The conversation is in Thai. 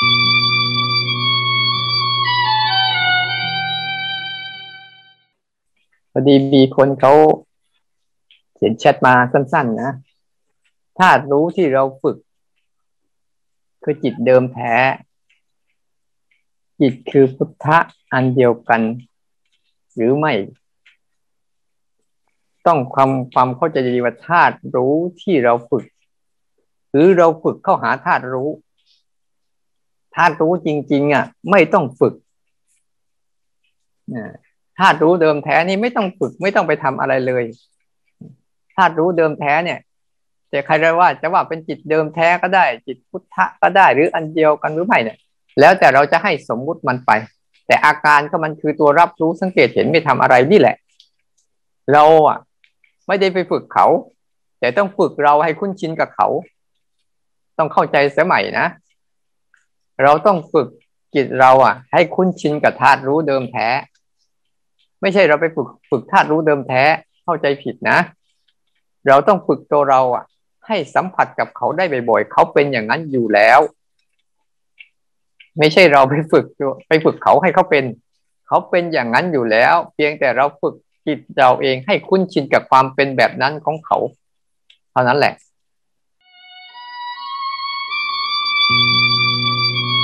พอดีมีคนเขาเขียนแชทมาสั้นๆนะธาตุรู้ที่เราฝึก คือจิตเดิมแท้ จิตคือพุทธะอันเดียวกัน หรือไม่ ต้องความความเข้าใจดีว่าธาตุรู้ที่เราฝึก หรือเราฝึกเข้าหาธาตุรู้ ธาตุรู้จริง ๆอะไม่ต้องฝึกธาตุรู้เดิมแท้นี่ไม่ต้องฝึกไม่ต้องไปทำอะไรเลยธาตุรู้เดิมแท้เนี่ยจะใครจะว่าจะว่าเป็นจิตเดิมแท้ก็ได้ จิตพุทธะก็ได้หรืออันเดียวกันหรือไม่เนี่ย แล้วแต่เราจะให้สมมุติมันไป แต่อาการก็มันคือตัวรับรู้สังเกตเห็นไม่ทำอะไรนี่แหละ เราอะ ไม่ได้ไปฝึกเขา แต่ต้องฝึกเราให้คุ้นชินกับเขา ต้องเข้าใจเสียใหม่นะ เราต้องฝึกจิตเราอะ ให้คุ้นชินกับธาตุรู้เดิมแท้ ไม่ใช่เราไปฝึกฝึกธาตุรู้เดิมแท้เข้าใจผิดนะ เราต้องฝึกตัวเราอะ ให้สัมผัสกับเขาได้บ่อยๆเขาเป็นอย่างนั้นอยู่แล้ว ไม่ใช่เราไปฝึกไปฝึกเขาให้เขาเป็น เขาเป็นอย่างนั้นอยู่แล้ว เพียงแต่เราฝึกจิตเราเองให้คุ้นชินกับความเป็นแบบนั้นของเขา เท่านั้นแหละ Música